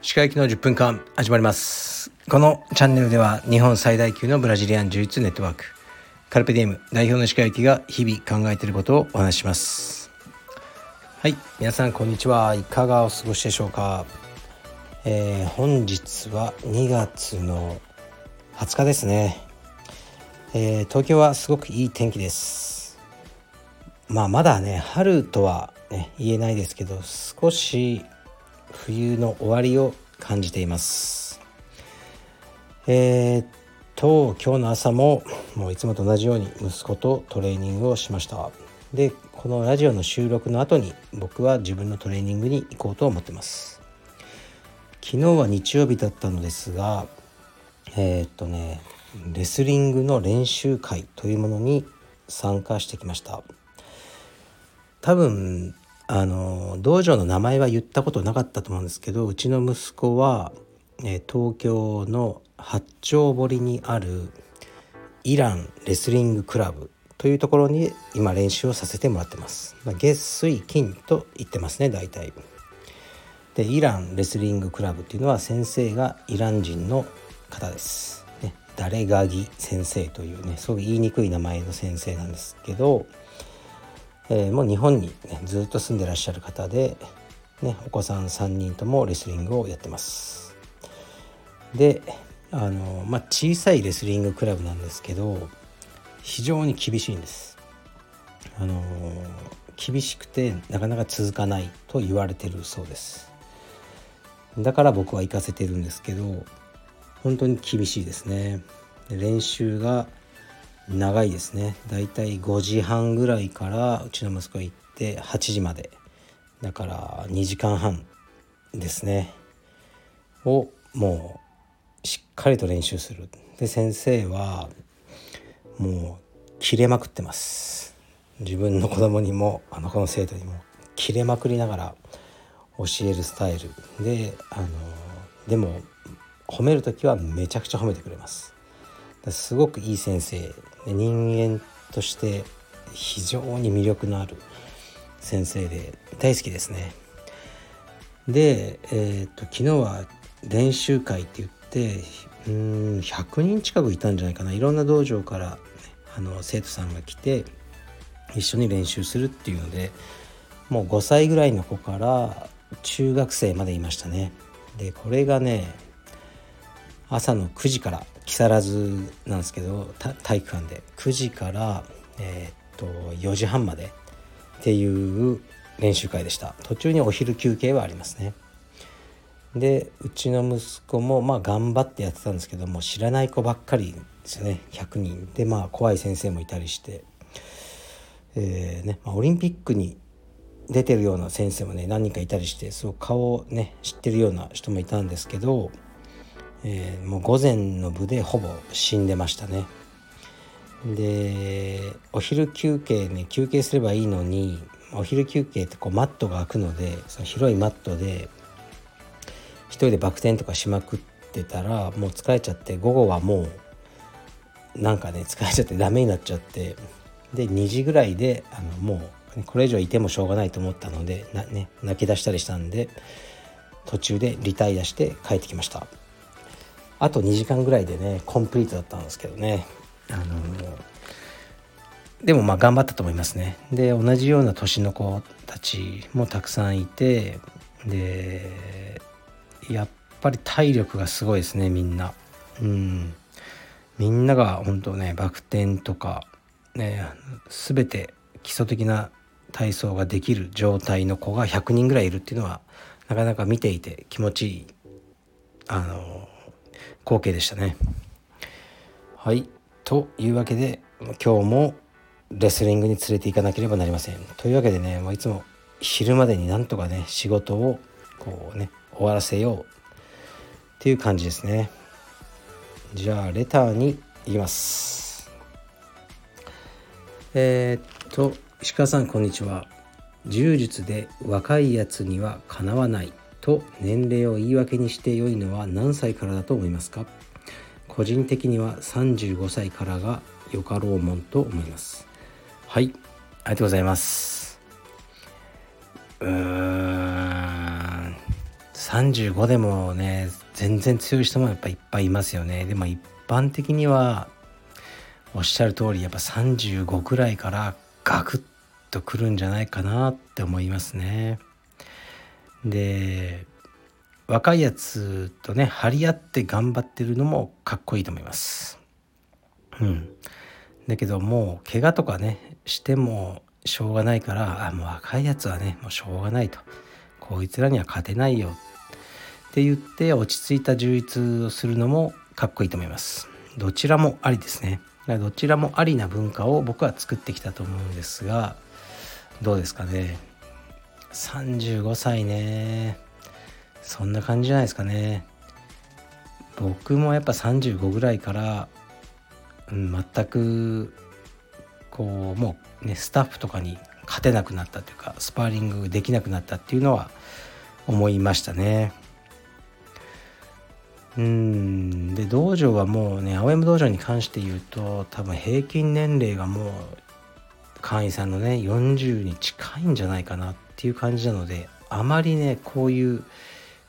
歯科行きの10分間始まります。このチャンネルでは日本最大級のブラジリアン柔術ネットワークカルペディエム代表の歯科行きが日々考えていることをお話しします。はい皆さんこんにちは。いかがお過ごしでしょうか、えー、本日は2月の20日ですね、えー、東京はすごくいい天気です。まあまだね春とは、ね、言えないですけど少し冬の終わりを感じています。えー、っと今日の朝ももういつもと同じように息子とトレーニングをしました。でこのラジオの収録の後に僕は自分のトレーニングに行こうと思ってます。昨日は日曜日だったのですがえー、っとねレスリングの練習会というものに参加してきました。多分あの道場の名前は言ったことなかったと思うんですけどうちの息子は、え東京の八丁堀にあるイランレスリングクラブというところに今練習をさせてもらってます。まあ、月水金と言ってますね大体。でイランレスリングクラブっていうのは先生がイラン人の方です。ね、ダレガギ先生というねすごく言いにくい名前の先生なんですけどえー、もう日本に、ね、ずっと住んでらっしゃる方で、ね、お子さん3人ともレスリングをやってます。であの、まあ、小さいレスリングクラブなんですけど非常に厳しいんです。あの厳しくてなかなか続かないと言われてるそうですだから僕は行かせてるんですけど本当に厳しいですね練習が長いですね。だいたい5時半ぐらいからうちの息子行って8時まで。だから2時間半ですね。をもうしっかりと練習する。で先生はもう切れまくってます。自分の子供にもあの子の生徒にも切れまくりながら教えるスタイル。であのでも褒める時はめちゃくちゃ褒めてくれます。すごくいい先生人間として非常に魅力のある先生で大好きですね。で、えーと、昨日は練習会って言ってうん100人近くいたんじゃないかないろんな道場から、ね、あの生徒さんが来て一緒に練習するっていうのでもう5歳ぐらいの子から中学生までいましたね。でこれがね朝の9時から木更津なんですけど体育館で。9時から、えー、っと4時半までっていう練習会でした。途中にお昼休憩はありますね。でうちの息子もまあ頑張ってやってたんですけども知らない子ばっかりですよね。100人。でまあ怖い先生もいたりして、えーねまあ、オリンピックに出てるような先生もね何人かいたりしてそう顔をね知ってるような人もいたんですけどえー、もう午前の部でほぼ死んでましたねでお昼休憩ね休憩すればいいのにお昼休憩ってこうマットが開くのでその広いマットで一人でバク転とかしまくってたらもう疲れちゃって午後はもうなんかね疲れちゃってダメになっちゃってで2時ぐらいであのもうこれ以上いてもしょうがないと思ったのでな、ね、泣き出したりしたんで途中でリタイアして帰ってきました。あと2時間ぐらいでねコンプリートだったんですけどね。あのでもまあ頑張ったと思いますね。で同じような年の子たちもたくさんいてでやっぱり体力がすごいですねみんな。うん。みんなが本当ねバク転とかね全て基礎的な体操ができる状態の子が100人ぐらいいるっていうのはなかなか見ていて気持ちいい。あの光景でしたね。はいというわけで今日もレスリングに連れて行かなければなりません。というわけでねもういつも昼までになんとかね仕事をこうね終わらせようっていう感じですね。じゃあレターに行きます。えー、っと石川さんこんにちは。柔術で若いやつにはかなわないと年齢を言い訳にして良いのは何歳からだと思いますか？個人的には35歳からがよかろうもんと思います。はいありがとうございます。うーん35でもね全然強い人もやっぱいっぱいいますよね。でも一般的にはおっしゃる通りやっぱ35くらいからガクッとくるんじゃないかなって思いますね。で若いやつとね張り合って頑張ってるのもかっこいいと思います。うん。だけどもう怪我とかねしてもしょうがないからあもう若いやつはねもうしょうがないと。こいつらには勝てないよ。って言って落ち着いた充実をするのもかっこいいと思います。どちらもありですね。どちらもありな文化を僕は作ってきたと思うんですがどうですかね。35歳ね。そんな感じじゃないですかね。僕もやっぱ35ぐらいから、うん、全くこうもうねスタッフとかに勝てなくなったというかスパーリングできなくなったっていうのは思いましたね。うん。で道場はもうね青山道場に関して言うと多分平均年齢がもう会員さんのね40に近いんじゃないかなっていう感じなのであまりねこういう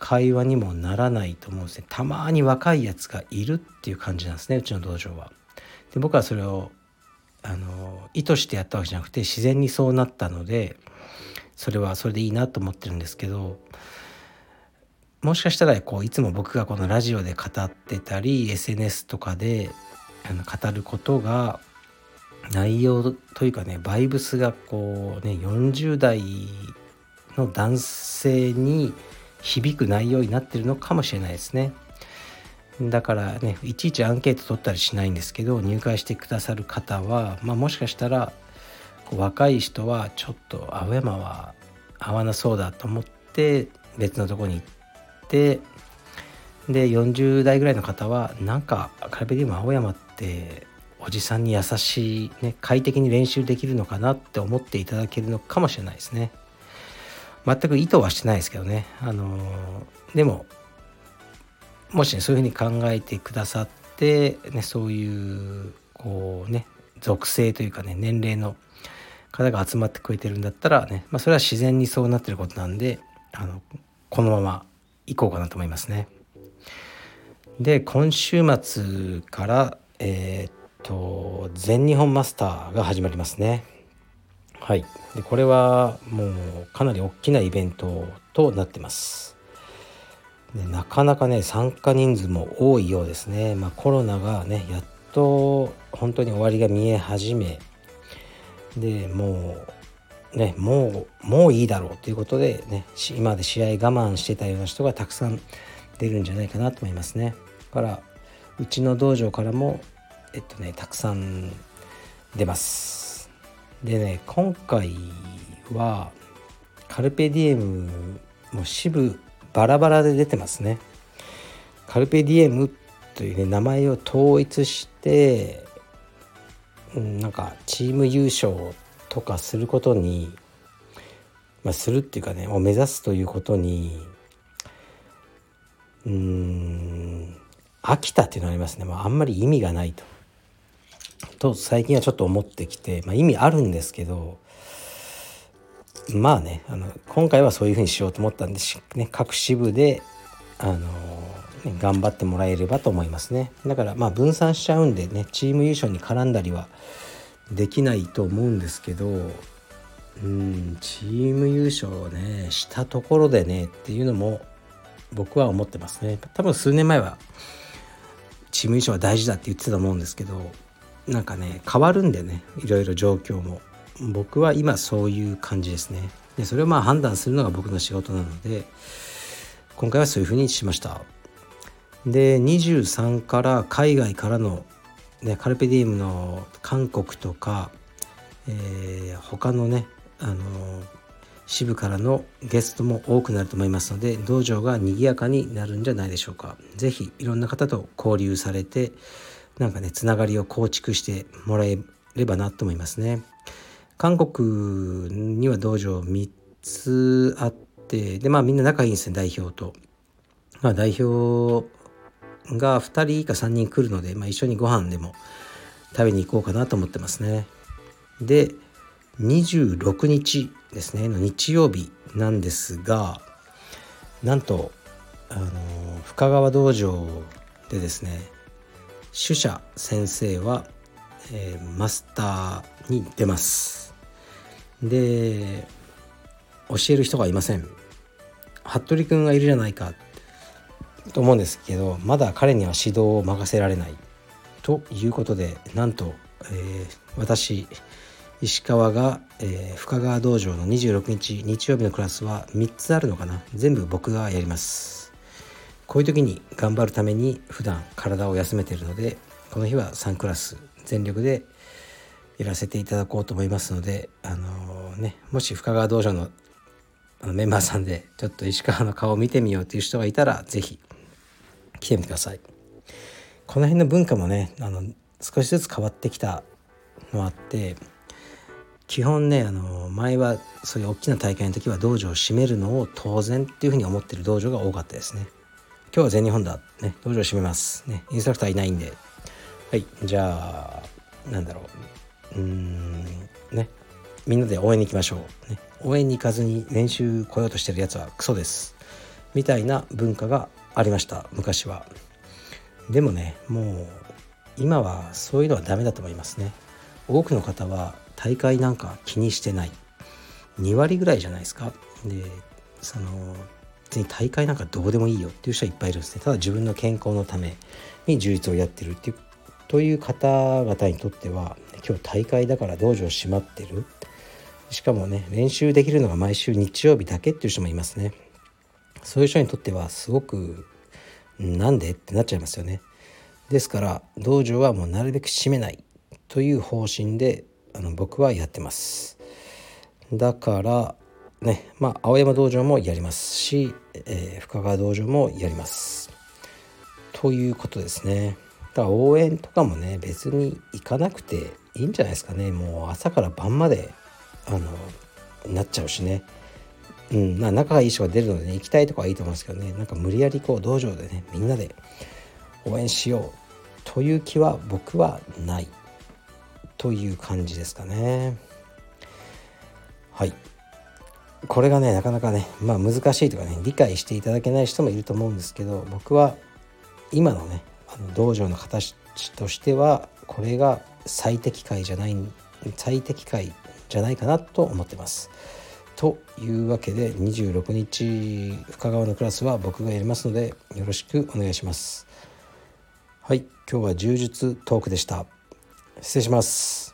会話にもならないと思うんですねたまに若いやつがいるっていう感じなんですねうちの道場は。で僕はそれをあの意図してやったわけじゃなくて自然にそうなったのでそれはそれでいいなと思ってるんですけどもしかしたらこういつも僕がこのラジオで語ってたり SNS とかであの語ることが内容というかねバイブスがこうね40代の男性に響く内容になってるのかもしれないですね。だからねいちいちアンケート取ったりしないんですけど入会してくださる方は、まあ、もしかしたら若い人はちょっと青山は合わなそうだと思って別のとこに行ってで40代ぐらいの方はなんかカルペディウム青山っておじさんに優しい、ね、快適に練習できるのかなって思っていただけるのかもしれないですね。全く意図はしてないですけどね。あのでももしねそういうふうに考えてくださって、ね、そういうこうね属性というかね年齢の方が集まってくれてるんだったらね、まあ、それは自然にそうなってることなんであのこのまま行こうかなと思いますね。で今週末からえー、と全日本マスターが始まりますね。はい。でこれはもうかなり大きなイベントとなってます。でなかなかね参加人数も多いようですね、まあ、コロナがねやっと本当に終わりが見え始め。でもうねもうもういいだろうということでね今まで試合我慢してたような人がたくさん出るんじゃないかなと思いますね。からうちの道場からもえっとねたくさん出ます。でね今回はカルペディエムも支部バラバラで出てますね。カルペディエムというね名前を統一してなんかチーム優勝とかすることに、まあ、するっていうかねを目指すということにうん飽きたっていうのがありますね、まあ、あんまり意味がないと。と最近はちょっと思ってきて、まあ、意味あるんですけどまあねあの今回はそういうふうにしようと思ったんで、ね、各支部であの、ね、頑張ってもらえればと思いますね。だからまあ分散しちゃうんでねチーム優勝に絡んだりはできないと思うんですけどうんチーム優勝をねしたところでねっていうのも僕は思ってますね。多分数年前はチーム優勝は大事だって言ってたと思うんですけどなんかね変わるんでねいろいろ状況も。僕は今そういう感じですね。でそれをまあ判断するのが僕の仕事なので今回はそういうふうにしました。で23から海外からの、ね、カルペディウムの韓国とか、えー、他のねあの支部からのゲストも多くなると思いますので道場が賑やかになるんじゃないでしょうか。是非いろんな方と交流されてなんかねつながりを構築してもらえればなと思いますね。韓国には道場3つあってでまあみんな仲いいんですね代表と。まあ、代表が2人か3人来るので、まあ、一緒にご飯でも食べに行こうかなと思ってますね。で26日ですねの日曜日なんですがなんとあの深川道場でですね主者先生は、えー、マスターに出ます。で教える人がいません。服部君がいるじゃないか。と思うんですけどまだ彼には指導を任せられない。ということでなんと、えー、私石川が、えー、深川道場の26日日曜日のクラスは3つあるのかな。全部僕がやります。こういう時に頑張るために普段体を休めているのでこの日は3クラス全力でやらせていただこうと思いますのであのー、ねもし深川道場のメンバーさんでちょっと石川の顔を見てみようという人がいたら是非来てみてください。この辺の文化もねあの少しずつ変わってきたのあって基本ねあの前はそういう大きな大会の時は道場を閉めるのを当然っていうふうに思ってる道場が多かったですね。今日は全日本だ。ね道場閉めます。ねインストラクターいないんで。はいじゃあなんだろう。うーんねみんなで応援に行きましょう、ね、応援に行かずに練習来ようとしてるやつはクソです。みたいな文化がありました昔は。でもねもう今はそういうのはダメだと思いますね。多くの方は大会なんか気にしてない。2割ぐらいじゃないですか。でその別に大会なんかどうでもいいよっていう人はいっぱいいるんですね。ただ自分の健康のために充実をやってるっていうという方々にとっては今日大会だから道場閉まってる。しかもね練習できるのが毎週日曜日だけっていう人もいますね。そういう人にとってはすごくなんでってなっちゃいますよね。ですから道場はもうなるべく閉めない。という方針であの僕はやってます。だからねまあ青山道場もやりますし、えー、深川道場もやります。ということですね。だから応援とかもね別に行かなくていいんじゃないですかね。もう朝から晩まであのなっちゃうしね。うん、まあ仲がいい人が出るのでね行きたいとかはいいと思うんですけどね。なんか無理やりこう道場でねみんなで応援しよう。という気は僕はない。という感じですかね。はい。これがねなかなかねまあ難しいとかね理解していただけない人もいると思うんですけど僕は今のねあの道場の形としてはこれが最適解じゃない最適解じゃないかなと思ってます。というわけで26日深川のクラスは僕がやりますのでよろしくお願いします。はい今日は柔術トークでした。失礼します。